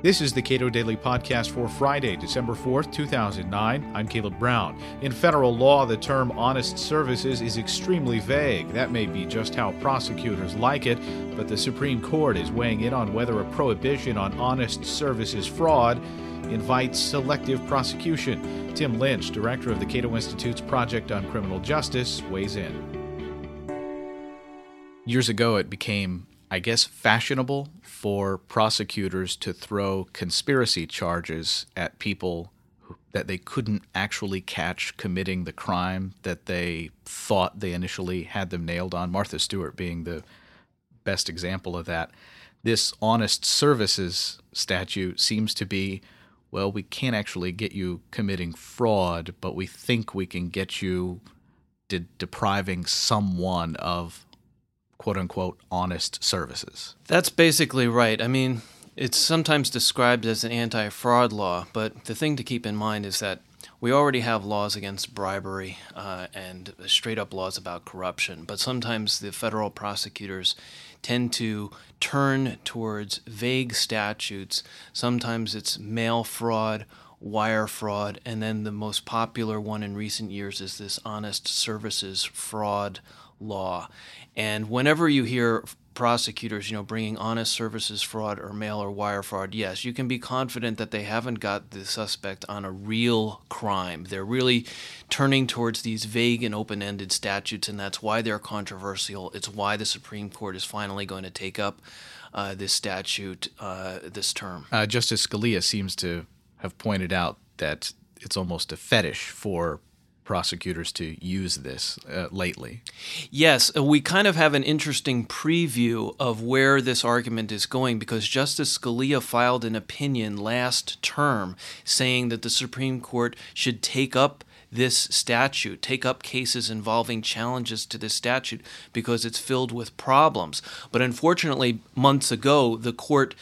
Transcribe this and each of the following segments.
This is the Cato Daily Podcast for Friday, December 4th, 2009. I'm Caleb Brown. In federal law, the term honest services is extremely vague. That may be just how prosecutors like it, but the Supreme Court is weighing in on whether a prohibition on honest services fraud invites selective prosecution. Tim Lynch, director of the Cato Institute's Project on Criminal Justice, weighs in. Years ago, it became I guess, fashionable for prosecutors to throw conspiracy charges at people that they couldn't actually catch committing the crime that they thought they initially had them nailed on. Martha Stewart being the best example of that. This honest services statute seems to be well, we can't actually get you committing fraud, but we think we can get you de- depriving someone of quote unquote honest services. That's basically right. I mean, it's sometimes described as an anti fraud law, but the thing to keep in mind is that we already have laws against bribery uh, and straight up laws about corruption, but sometimes the federal prosecutors tend to turn towards vague statutes. Sometimes it's mail fraud, wire fraud, and then the most popular one in recent years is this honest services fraud law. And whenever you hear prosecutors, you know, bringing honest services fraud or mail or wire fraud, yes, you can be confident that they haven't got the suspect on a real crime. They're really turning towards these vague and open ended statutes, and that's why they're controversial. It's why the Supreme Court is finally going to take up uh, this statute uh, this term. Uh, Justice Scalia seems to have pointed out that it's almost a fetish for prosecutors to use this uh, lately. Yes, uh, we kind of have an interesting preview of where this argument is going because Justice Scalia filed an opinion last term saying that the Supreme Court should take up this statute, take up cases involving challenges to this statute because it's filled with problems. But unfortunately, months ago, the court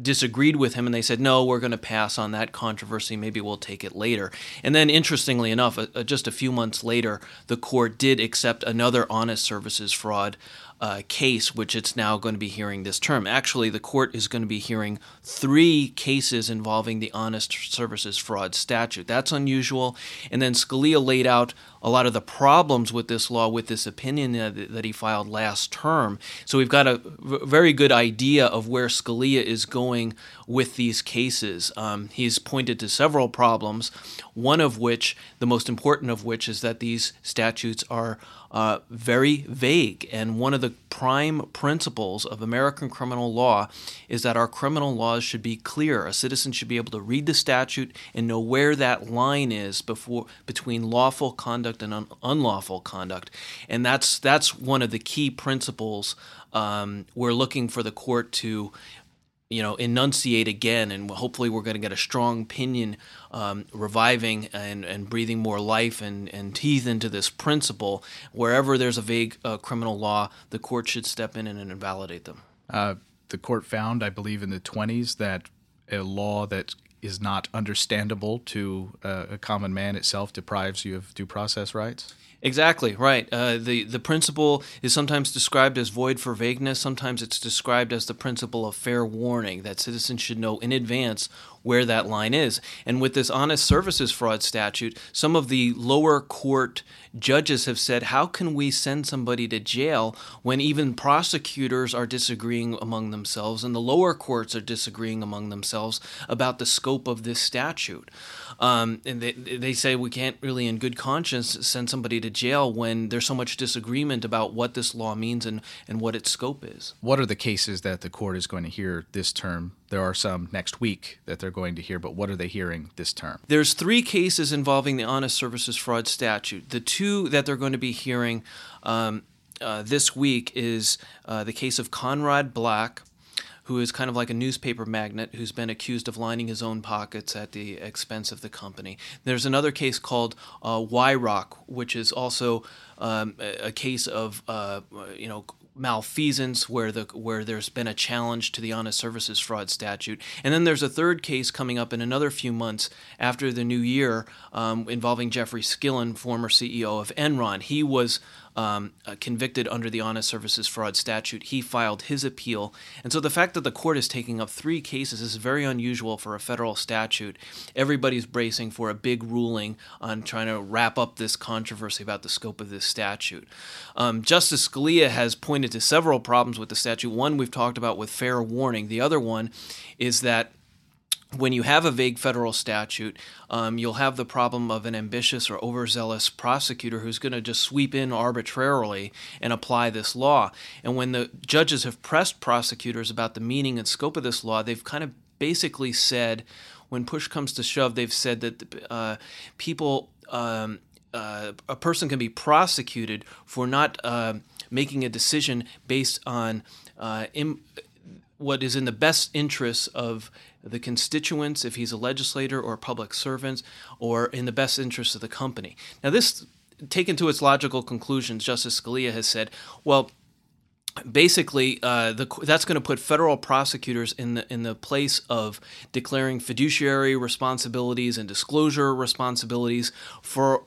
disagreed with him and they said, no, we're going to pass on that controversy. Maybe we'll take it later. And then, interestingly enough, uh, just a few months later, the court did accept another honest services fraud uh, case, which it's now going to be hearing this term. Actually, the court is going to be hearing three cases involving the honest services fraud statute. That's unusual. And then Scalia laid out a lot of the problems with this law with this opinion that, he filed last term. So we've got a very good idea of where Scalia is going with these cases. Um, he's pointed to several problems, one of which, the most important of which, is that these statutes are uh, very vague. And one of the prime principles of American criminal law is that our criminal laws should be clear. A citizen should be able to read the statute and know where that line is before between lawful conduct and un- unlawful conduct. And that's that's one of the key principles um, we're looking for the court to you know enunciate again and hopefully we're going to get a strong opinion um, reviving and, and breathing more life and, and teeth into this principle. Wherever there's a vague uh, criminal law the court should step in and invalidate them. Uh, the court found i believe in the 20s that a law that is not understandable to uh, a common man itself deprives you of due process rights Exactly right. Uh, the the principle is sometimes described as void for vagueness. Sometimes it's described as the principle of fair warning that citizens should know in advance where that line is. And with this honest services fraud statute, some of the lower court judges have said, how can we send somebody to jail when even prosecutors are disagreeing among themselves and the lower courts are disagreeing among themselves about the scope of this statute? Um, and they, they say we can't really, in good conscience, send somebody to jail when there's so much disagreement about what this law means and, and what its scope is. What are the cases that the court is going to hear this term? There are some next week that they're going to hear, but what are they hearing this term? There's three cases involving the honest services fraud statute. The two that they're going to be hearing um, uh, this week is uh, the case of Conrad Black who is kind of like a newspaper magnate who's been accused of lining his own pockets at the expense of the company. There's another case called uh, Weyhrauch, which is also um, a, a, case of uh, you know malfeasance where the where there's been a challenge to the honest services fraud statute. And then there's a third case coming up in another few months after the new year um, involving jeffrey skilling former ceo of enron. He was um, uh, convicted under the honest services fraud statute. He filed his appeal. And so the fact that the court is taking up three cases is very unusual for a federal statute. Everybody's bracing for a big ruling on trying to wrap up this controversy about the scope of this statute. Um, Justice Scalia has pointed to several problems with the statute. One we've talked about with fair warning, the other one is that when you have a vague federal statute, um, you'll have the problem of an ambitious or overzealous prosecutor who's going to just sweep in arbitrarily and apply this law. And when the judges have pressed prosecutors about the meaning and scope of this law, they've kind of basically said, when push comes to shove, they've said that uh, people, um, uh, a person can be prosecuted for not uh, making a decision based on. Uh, Im- what is in the best interests of the constituents, if he's a legislator or a public servant, or in the best interests of the company. Now, this, taken to its logical conclusions, Justice Scalia has said, well, basically uh, the, that's going to put federal prosecutors in the in the place of declaring fiduciary responsibilities and disclosure responsibilities for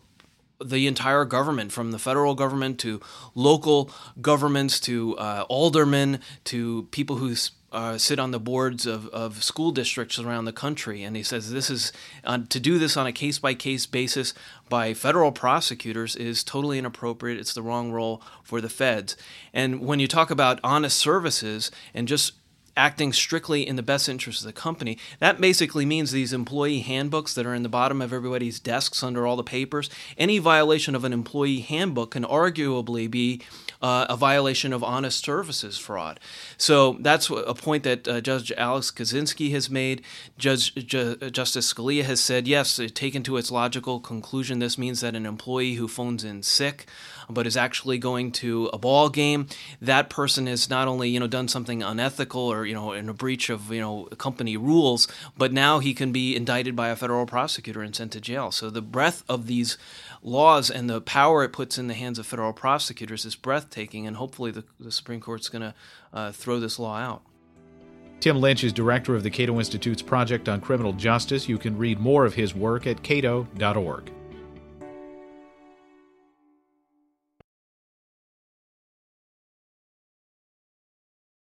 the entire government, from the federal government to local governments to uh, aldermen to people who uh, sit on the boards of, of school districts around the country. And he says this is uh, to do this on a case by case basis by federal prosecutors is totally inappropriate. It's the wrong role for the feds. And when you talk about honest services and just acting strictly in the best interest of the company. That basically means these employee handbooks that are in the bottom of everybody's desks under all the papers. Any violation of an employee handbook can arguably be uh, a violation of honest services fraud. So that's a point that uh, Judge Alex Kozinski has made. Judge Ju- Justice Scalia has said, yes, taken to its logical conclusion, this means that an employee who phones in sick but is actually going to a ball game, that person has not only you know done something unethical or you know in a breach of you know company rules, but now he can be indicted by a federal prosecutor and sent to jail. So the breadth of these laws and the power it puts in the hands of federal prosecutors is breathtaking, and hopefully the, the Supreme Court's going to uh, throw this law out. Tim Lynch is director of the Cato Institute's Project on Criminal Justice. You can read more of his work at cato.org.